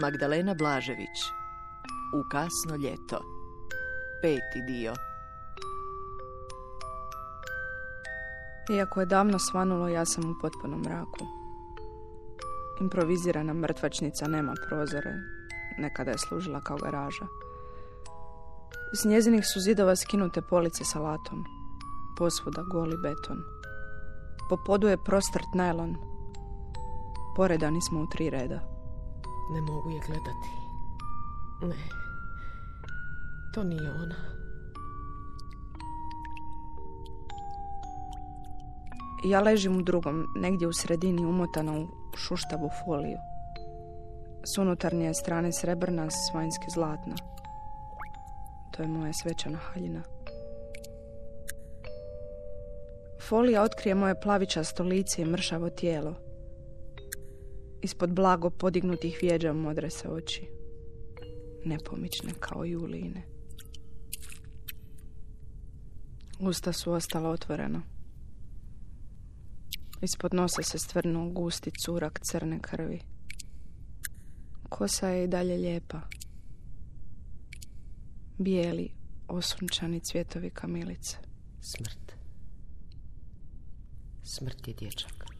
Magdalena Blažević U kasno ljeto Peti dio Iako je davno svanulo, ja sam u potpunom mraku. Improvizirana mrtvačnica nema prozore. Nekada je služila kao garaža. S njezinih su zidova skinute police sa latom. Posvuda goli beton. Po podu je prostrt najlon. Poredani smo u tri reda. Ne mogu je gledati. Ne. To nije ona. Ja ležim u drugom, negdje u sredini umotana u šuštavu foliju. S unutarnje strane srebrna, s vanjske zlatna. To je moja svečana haljina. Folija otkrije moje plavičasto lice i mršavo tijelo. Ispod blago podignutih vjeđa modre se oči. Nepomične kao juline. Usta su ostala otvorena. Ispod nosa se stvrnuo gusti curak crne krvi. Kosa je i dalje lijepa. Bijeli, osunčani cvjetovi kamilice. Smrt. Smrt je dječak.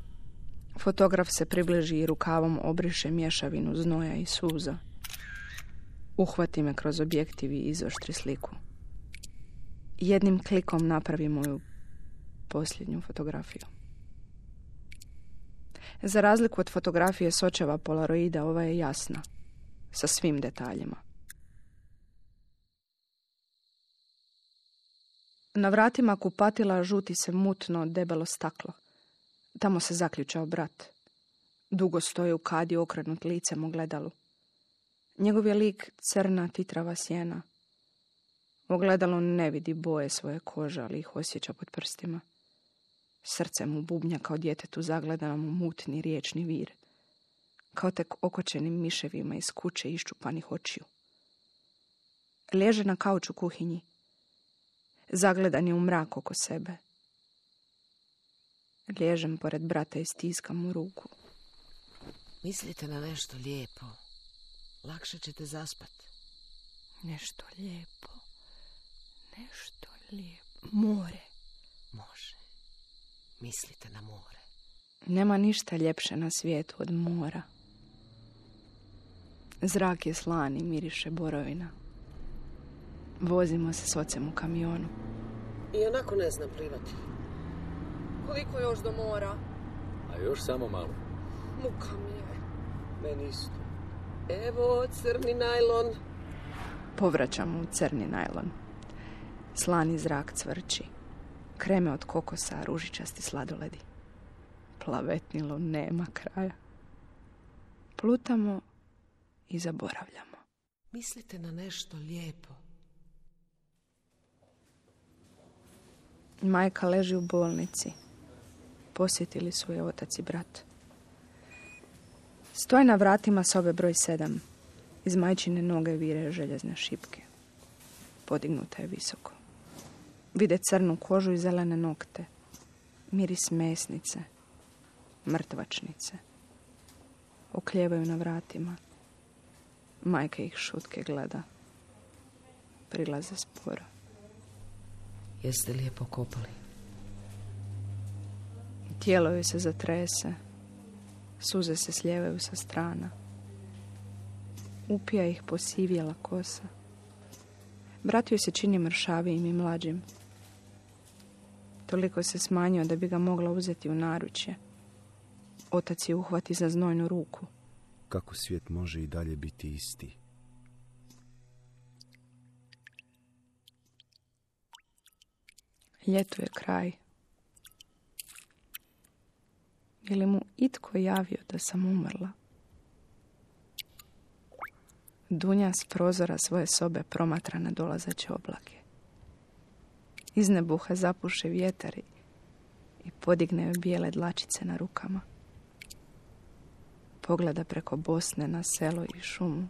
Fotograf se približi i rukavom obriše mješavinu znoja i suza. Uhvati me kroz objektiv i izoštri sliku. Jednim klikom napravi moju posljednju fotografiju. Za razliku od fotografije sočeva polaroida, ova je jasna, sa svim detaljima. Na vratima kupatila žuti se mutno debelo staklo. Tamo se zaključao brat. Dugo stoje u kadi okrenut licem u gledalu. Njegov je lik crna titrava sjena. Ogledalo ne vidi boje svoje kože, ali ih osjeća pod prstima. Srce mu bubnja kao djetetu zagleda mu mutni riječni vir. Kao tek okočenim miševima iz kuće iščupanih očiju. Leže na kauču kuhinji. Zagledan je u mrak oko sebe. Liježem pored brata i stiskam mu ruku. Mislite na nešto lijepo. Lakše ćete zaspat. Nešto lijepo. Nešto lijepo. More. Može. Mislite na more. Nema ništa ljepše na svijetu od mora. Zrak je slan i miriše borovina. Vozimo se s ocem u kamionu. I onako ne znam plivati. Koliko još do mora? A još samo malo. Muka mi je. Meni isto. Evo, crni najlon. Povraćamo u crni najlon. Slani zrak cvrči. Kreme od kokosa, ružičasti sladoledi. Plavetnilo nema kraja. Plutamo i zaboravljamo. Mislite na nešto lijepo. Majka leži u bolnici. Posjetili su je otac i brat. Stoje na vratima sobe broj sedam. Iz majčine noge vire željezne šipke. Podignuta je visoko. Vide crnu kožu i zelene nokte. Miris mesnice. Mrtvačnice. Okljevaju na vratima. Majka ih šutke gleda. Prilaze sporo. Jeste lijepo kopali? Tijelo joj se zatrese. Suze se sljevaju sa strana. Upija ih posivjela kosa. Brat joj se čini mršavijim i mlađim. Toliko se smanjio da bi ga mogla uzeti u naručje. Otac je uhvati za znojnu ruku. Kako svijet može i dalje biti isti? Ljetu je kraj. Je li mu itko javio da sam umrla? Dunja s prozora svoje sobe promatra na dolazeće oblake. Iz nebuha zapuše vjetar i podigne joj bijele dlačice na rukama. Pogleda preko Bosne na selo i šumu.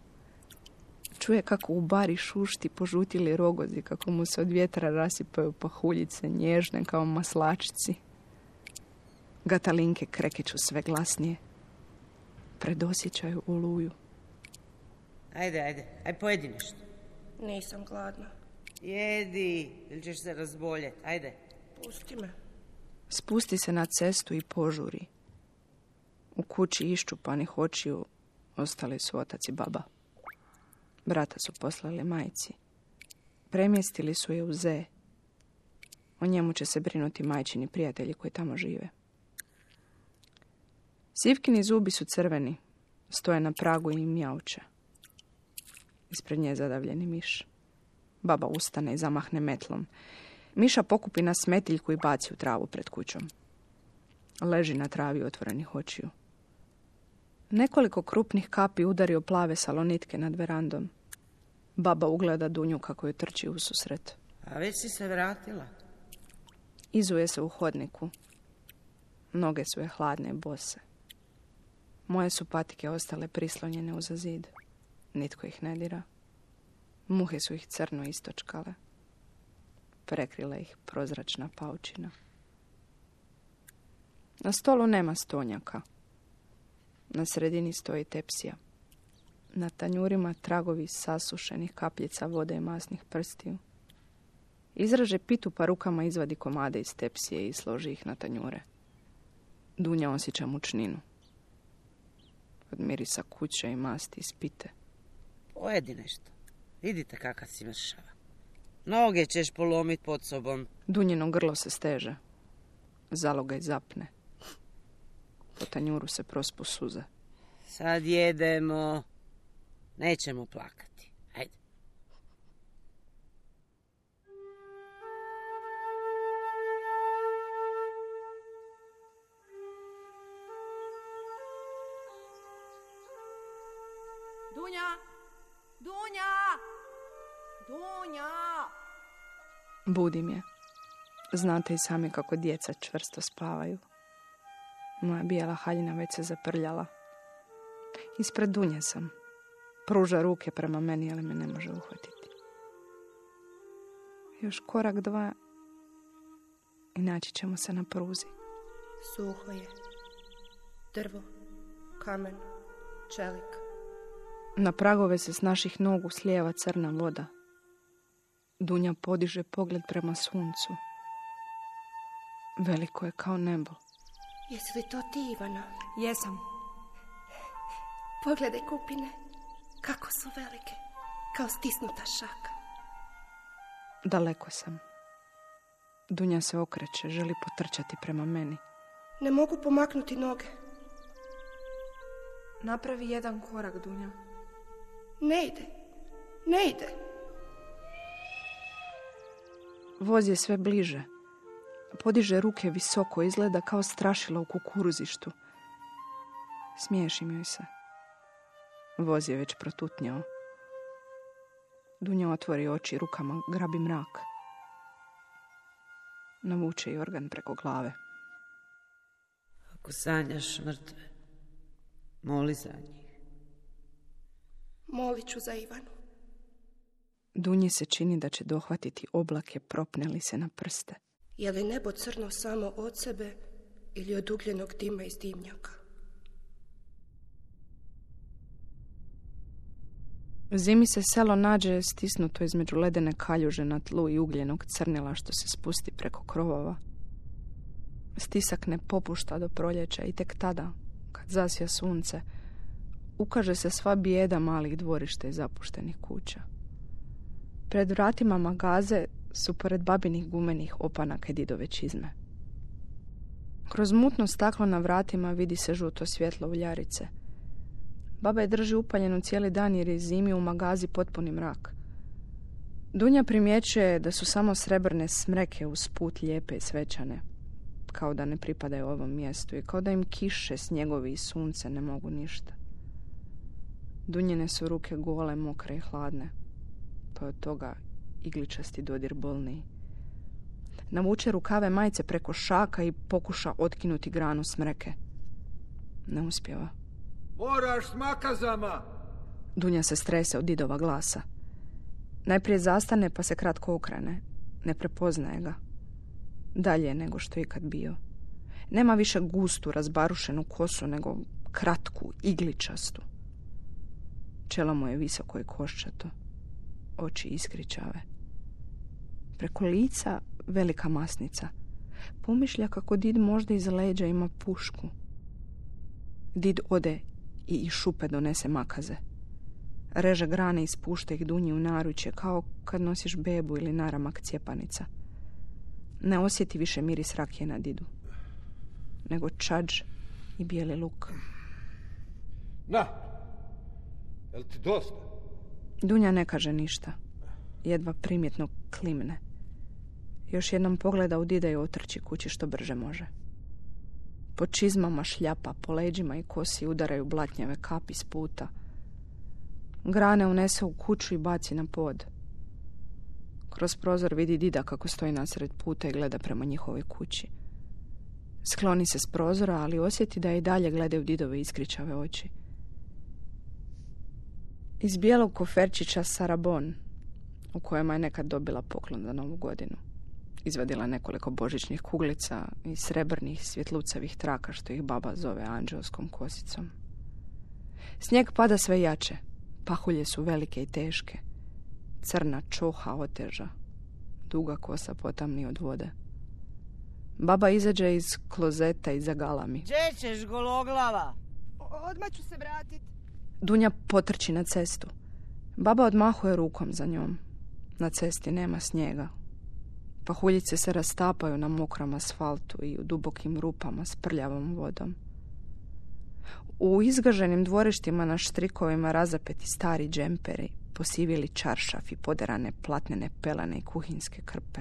Čuje kako u bari šušti požutili rogozi, kako mu se od vjetra rasipaju pahuljice nježne kao maslačici. Gatalinke krekeću sve glasnije. Predosjećaju oluju. Ajde, ajde, aj pojedi nešto. Nisam gladna. Jedi, ili ćeš se razboljeti. Ajde. Pusti me. Spusti se na cestu i požuri. U kući iščupanih očiju ostali su otac i baba. Brata su poslali majci. Premjestili su je u Z. O njemu će se brinuti majčini prijatelji koji tamo žive. Sivkini zubi su crveni. Stoje na pragu i mjauče. Ispred nje je zadavljeni miš. Baba ustane i zamahne metlom. Miša pokupi na smetiljku i baci u travu pred kućom. Leži na travi otvorenih očiju. Nekoliko krupnih kapi udari o plave salonitke nad verandom. Baba ugleda Dunju kako je trči u susret. A već si se vratila. Izuje se u hodniku. Noge su je hladne i bose. Moje su patike ostale prislonjene uza zid. Nitko ih ne dira. Muhe su ih crno istočkale. Prekrile ih prozračna paučina. Na stolu nema stonjaka. Na sredini stoji tepsija. Na tanjurima tragovi sasušenih kapljica vode i masnih prstiju. Izraže pitu pa rukama izvadi komade iz tepsije i složi ih na tanjure. Dunja osjeća mučninu. Od mirisa kuće i masti iz pite. Pojedi nešto. Vidite kakav si mršava. Noge ćeš polomit pod sobom. Dunjino grlo se steže. Zaloga i zapne. Po tanjuru se prospu suze. Sad jedemo. Nećemo plakati. Budim je. Znate i sami kako djeca čvrsto spavaju. Moja bijela haljina već se zaprljala. Ispred dunje sam. Pruža ruke prema meni, ali me ne može uhvatiti. Još korak dva i naći ćemo se na pruzi. Suho je. Drvo, kamen, čelik. Na pragove se s naših nogu slijeva crna voda. Dunja podiže pogled prema suncu. Veliko je kao nebo. Jesi li to ti, Ivana? Jesam. Pogledaj kupine. Kako su velike. Kao stisnuta šaka. Daleko sam. Dunja se okreće, želi potrčati prema meni. Ne mogu pomaknuti noge. Napravi jedan korak, Dunja. Ne ide. Ne ide. Voz je sve bliže. Podiže ruke visoko, izgleda kao strašila u kukuruzištu. Smiješim joj se. Voz je već protutnjao. Dunja otvori oči rukama, grabi mrak. Navuče i organ preko glave. Ako sanjaš mrtve, moli za njih. Molit ću za Ivanu. Dunji se čini da će dohvatiti oblake propne li se na prste. Je li nebo crno samo od sebe ili od ugljenog dima iz dimnjaka? Zimi se selo nađe stisnuto između ledene kaljuže na tlu i ugljenog crnila što se spusti preko krovova. Stisak ne popušta do proljeća i tek tada, kad zasja sunce, ukaže se sva bijeda malih dvorišta i zapuštenih kuća. Pred vratima magaze su pored babinih gumenih opanaka i didove čizme. Kroz mutno staklo na vratima vidi se žuto svjetlo uljarice. Baba je drži upaljenu cijeli dan jer je zimi u magazi potpuni mrak. Dunja primjećuje da su samo srebrne smreke uz put lijepe i svećane, kao da ne pripadaju ovom mjestu i kao da im kiše, snjegovi i sunce ne mogu ništa. Dunjene su ruke gole, mokre i hladne, pa od toga igličasti dodir bolniji. Navuče rukave majice preko šaka i pokuša otkinuti granu smreke. Ne uspjeva. Moraš s makazama! Dunja se strese od didova glasa. Najprije zastane pa se kratko okrene. Ne prepoznaje ga. Dalje je nego što je ikad bio. Nema više gustu, razbarušenu kosu, nego kratku, igličastu. Čelo mu je visoko i koščato. Oči iskričave. Preko lica velika masnica. Pomišlja kako did možda iz leđa ima pušku. Did ode i iz šupe donese makaze. Reže grane i spušta ih dunji u naručje kao kad nosiš bebu ili naramak cjepanica. Ne osjeti više miris rakije na didu. Nego čađ i bijeli luk. Na! Jel ti dosta? Dunja ne kaže ništa. Jedva primjetno klimne. Još jednom pogleda u dida i otrči kući što brže može. Po čizmama šljapa, po leđima i kosi udaraju blatnjave kapi s puta. Grane unese u kuću i baci na pod. Kroz prozor vidi dida kako stoji nasred puta i gleda prema njihovoj kući. Skloni se s prozora, ali osjeti da i dalje gledaju didove iskričave oči. Iz bijelog koferčića Sarabon, u kojima je nekad dobila poklon za novu godinu. Izvadila nekoliko božićnih kuglica i srebrnih svjetlucavih traka što ih baba zove anđelskom kosicom. Snijeg pada sve jače. Pahulje su velike i teške. Crna čoha oteža. Duga kosa potamni od vode. Baba izađe iz klozeta i zagalami. Gdje ćeš, gologlava? Odmah ću se vratit. Dunja potrči na cestu. Baba odmahuje rukom za njom. Na cesti nema snijega. Pahuljice se rastapaju na mokrom asfaltu i u dubokim rupama s prljavom vodom. U izgaženim dvorištima na štrikovima razapeti stari džemperi, posivili čaršaf i poderane platnene pelane i kuhinske krpe.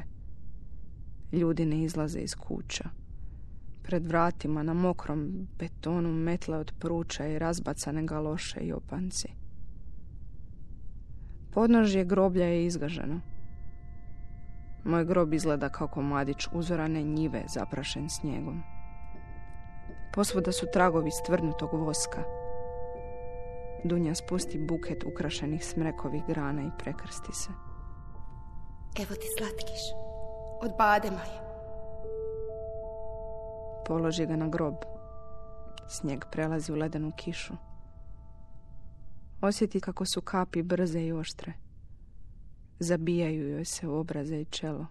Ljudi ne izlaze iz kuća. Pred vratima na mokrom betonu metle od pruča i razbacane galoše i opanci. Podnožje groblja je izgaženo. Moj grob izgleda kao komadić uzorane njive zaprašen snijegom. Posvuda su tragovi stvrdnutog voska. Dunja spusti buket ukrašenih smrekovih grana i prekrsti se. Evo ti slatkiš. Od badema je. Položi ga na grob. Snijeg prelazi u ledenu kišu. Osjeti kako su kapi brze i oštre. Zabijaju joj se u obraze i čelo.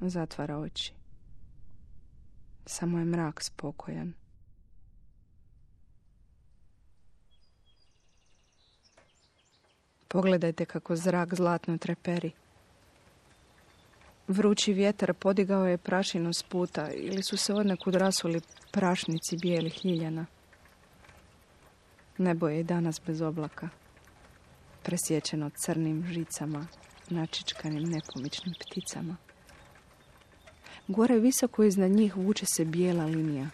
Zatvara oči. Samo je mrak spokojan. Pogledajte kako zrak zlatno treperi. Vrući vjetar podigao je prašinu s puta ili su se odnekud rasuli prašnici bijelih ljiljana. Nebo je i danas bez oblaka, presječeno crnim žicama, načičkanim nepomičnim pticama. Gore visoko iznad njih vuče se bijela linija.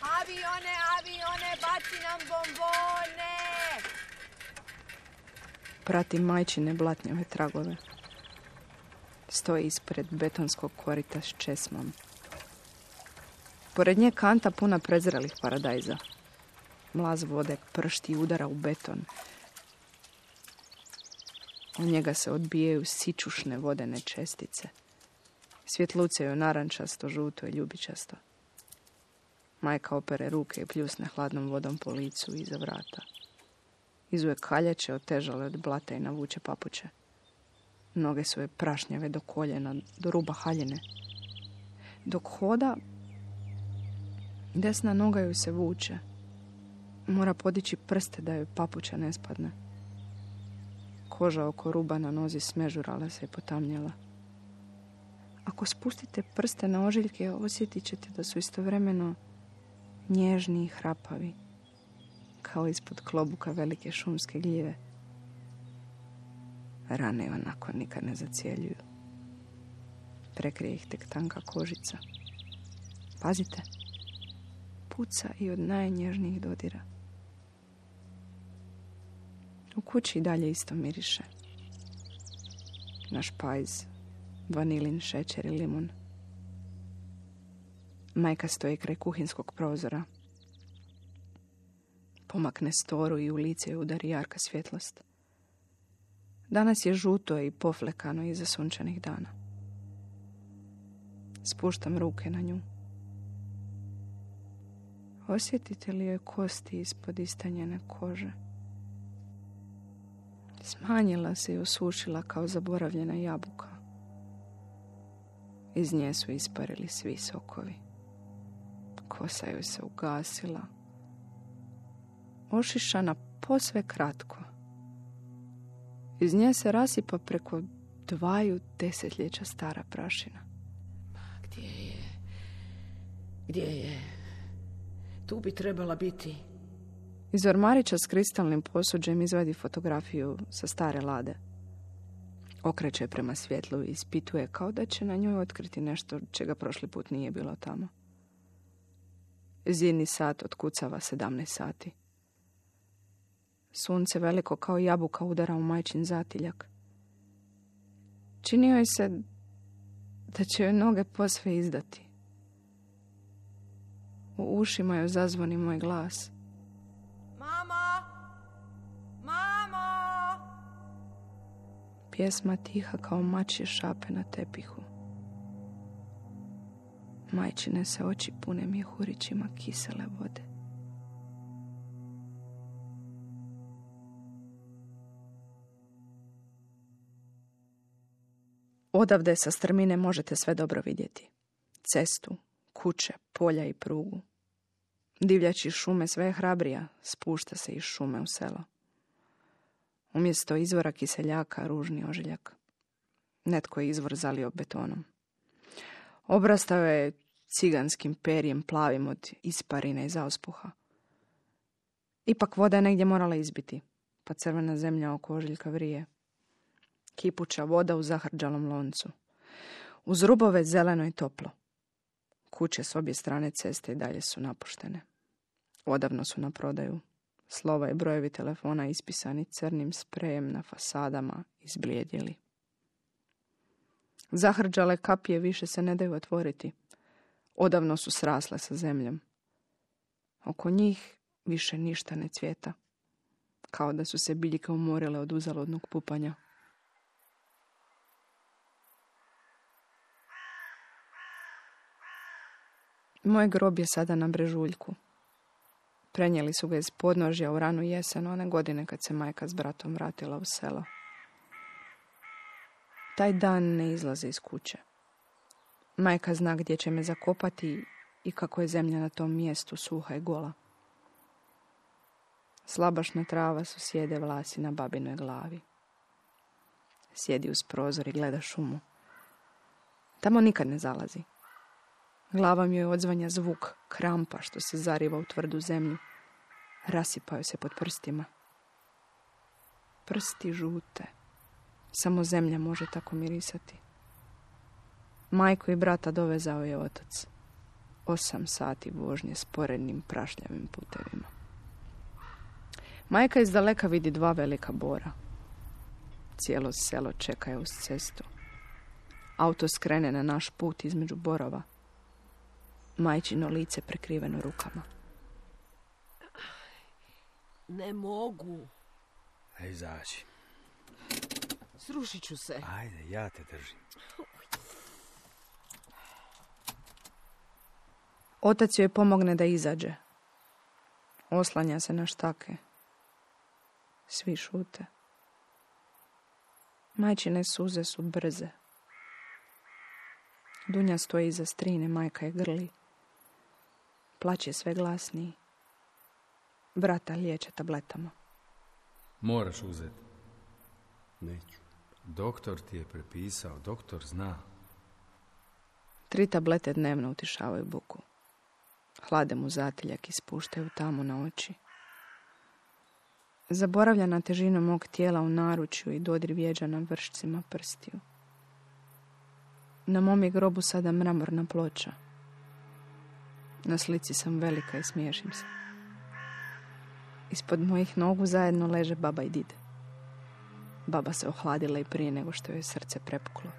Avione, avione, baci nam bombone! Prati majčine blatnjave tragove. Stoji ispred betonskog korita s česmom. Pored nje kanta puna prezrelih paradajza. Mlaz vode pršti udara u beton. U njega se odbijaju sičušne vodene čestice. Svjetlucaju narančasto, žuto i ljubičasto. Majka opere ruke i pljusne hladnom vodom po licu iza vrata. Izuje kaljače otežale od blata i navuče papuče. Noge su je prašnjave do koljena, do ruba haljine. Dok hoda, desna noga ju se vuče. Mora podići prste da joj papuća ne spadne. Koža oko ruba na nozi smežurala se i potamnjela. Ako spustite prste na ožiljke, osjetit ćete da su istovremeno nježni i hrapavi, kao ispod klobuka velike šumske gljive. Rane onako nikad ne zacijeljuju. Prekrije ih tek tanka kožica. Pazite, puca i od najnježnijih dodira. U kući i dalje isto miriše. Naš pajz, vanilin, šećer i limun. Majka stoji kraj kuhinskog prozora. Pomakne storu i u lice udari jarka svjetlost. Danas je žuto i poflekano iza sunčanih dana. Spuštam ruke na nju. Osjetite li joj kosti ispod istanjene kože? Smanjila se i osušila kao zaboravljena jabuka. Iz nje su isparili svi sokovi. Kosa joj se ugasila. Ošišana posve kratko. Iz nje se rasipa preko dvaju desetljeća stara prašina. Gdje je? Gdje je? Tu bi trebala biti. Iz ormarića s kristalnim posuđem izvadi fotografiju sa stare lade. Okreće prema svjetlu i ispituje kao da će na njoj otkriti nešto čega prošli put nije bilo tamo. Zidni sat otkucava 17 sati. Sunce veliko kao jabuka udara u majčin zatiljak. Činio joj se da će joj noge posve izdati. U ušima joj zazvoni moj glas. Mama! Mama! Pjesma tiha kao mačje šape na tepihu. Majčine se oči pune mjehurićima kisele vode. Odavde sa strmine možete sve dobro vidjeti. Cestu, kuće, polja i prugu. Divljači šume sve je hrabrija, spušta se iz šume u selo. Umjesto izvora kiseljaka, ružni ožiljak. Netko je izvor zalio betonom. Obrastao je ciganskim perjem plavim od isparine i zaospuha. Ipak voda je negdje morala izbiti, pa crvena zemlja oko ožiljka vrije. Kipuća voda u zahrđalom loncu. Uz rubove zeleno i toplo. Kuće s obje strane ceste i dalje su napuštene. Odavno su na prodaju. Slova i brojevi telefona ispisani crnim sprejem na fasadama izblijedjeli. Zahrđale kapije više se ne daju otvoriti. Odavno su srasle sa zemljom. Oko njih više ništa ne cvjeta. Kao da su se biljke umorile od uzalodnog pupanja. Moj grob je sada na brežuljku. Prenijeli su ga iz podnožja u ranu jesen, one godine kad se majka s bratom vratila u selo. Taj dan ne izlaze iz kuće. Majka zna gdje će me zakopati i kako je zemlja na tom mjestu suha i gola. Slabašna trava su sjede vlasi na babinoj glavi. Sjedi uz prozor i gleda šumu. Tamo nikad ne zalazi. Glava mi joj odzvanja zvuk krampa što se zariva u tvrdu zemlju. Rasipaju se pod prstima. Prsti žute. Samo zemlja može tako mirisati. Majku i brata dovezao je otac. Osam sati vožnje sporednim prašljavim putevima. Majka iz daleka vidi dva velika bora. Cijelo selo čeka uz cestu. Auto skrene na naš put između borova. Majčino lice prekriveno rukama. Ne mogu. Aj, izađi. Srušit ću se. Ajde, ja te držim. Otac joj pomogne da izađe. Oslanja se na štake. Svi šute. Majčine suze su brze. Dunja stoji iza strine, majka je grli. Plać je sve glasniji. Brata liječe tabletama. Moraš uzeti. Neću. Doktor ti je prepisao, doktor zna. Tri tablete dnevno utišavaju buku. Hlade mu zatiljak i spuštaju tamo na oči. Zaboravlja na težinu mog tijela u naručju i dodir vjeđa na vršcima prstiju. Na mom je grobu sada mramorna ploča. Na slici sam velika i smiješim se. Ispod mojih nogu zajedno leže baba i did. Baba se ohladila i prije nego što joj srce prepuklo.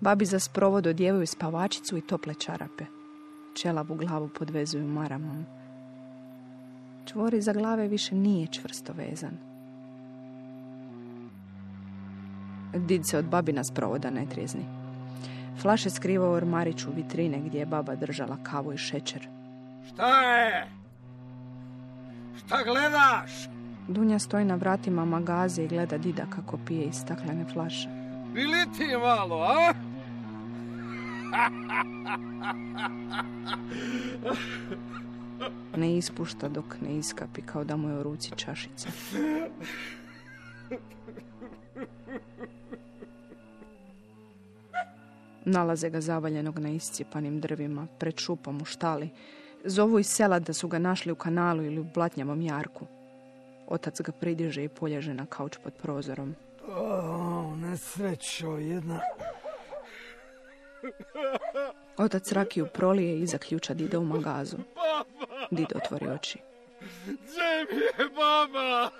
Babi za sprovod odjevaju spavačicu i tople čarape. Čelavu glavu podvezuju maramom. Čvor za glave više nije čvrsto vezan. Did se od babina sprovoda ne trijezni. Flaše skriva u ormariću vitrine gdje je baba držala kavu i šećer. Šta je? Šta gledaš? Dunja stoji na vratima magaze i gleda dida kako pije iz staklene flaše. Bili ti malo, a? Ne ispušta dok ne iskapi kao da mu je u ruci čašica. Nalaze ga zavaljenog na iscijepanim drvima, pred šupom u štali. Zovu iz sela da su ga našli u kanalu ili u blatnjavom jarku. Otac ga pridiže i polježe na kauč pod prozorom. O, nesrećo jedna. Otac rakiju prolije i zaključa Dida u magazu. Did otvori oči. Gdje mi je baba?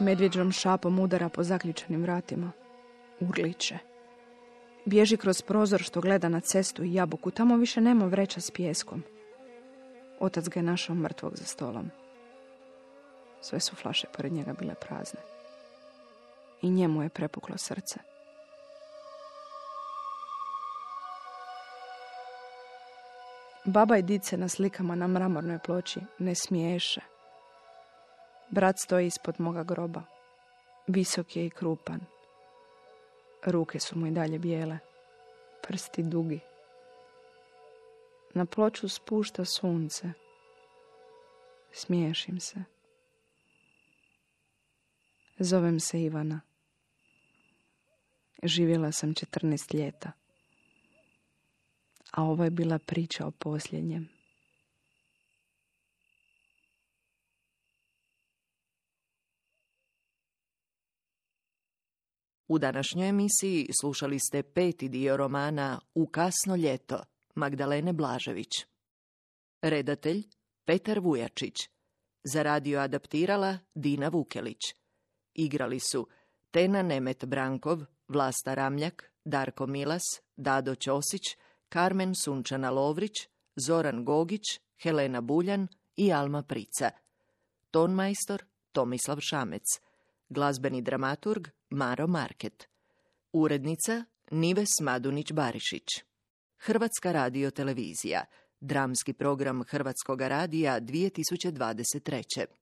Medvjeđom šapom udara po zaključanim vratima. Urliče. Bježi kroz prozor što gleda na cestu i jabuku. Tamo više nema vreća s pjeskom. Otac ga je našao mrtvog za stolom. Sve su flaše pored njega bile prazne. I njemu je prepuklo srce. Baba i dice na slikama na mramornoj ploči ne smiješe. Brat stoji ispod moga groba. Visok je i krupan. Ruke su mu i dalje bijele. Prsti dugi. Na ploču spušta sunce. Smiješim se. Zovem se Ivana. Živjela sam 14 ljeta. A ovo je bila priča o posljednjem. U današnjoj emisiji slušali ste peti dio romana U kasno ljeto Magdalene Blažević. Redatelj Petar Vujačić. Za radio adaptirala Dina Vukelić. Igrali su Tena Nemet Brankov, Vlasta Ramljak, Darko Milas, Dado Ćosić, Karmen Sunčana Lovrić, Zoran Gogić, Helena Buljan i Alma Prica. Tonmajstor Tomislav Šamec. Glazbeni dramaturg Maro Market. Urednica Nives Madunić-Barišić. Hrvatska radio televizija. Dramski program Hrvatskog radija 2023.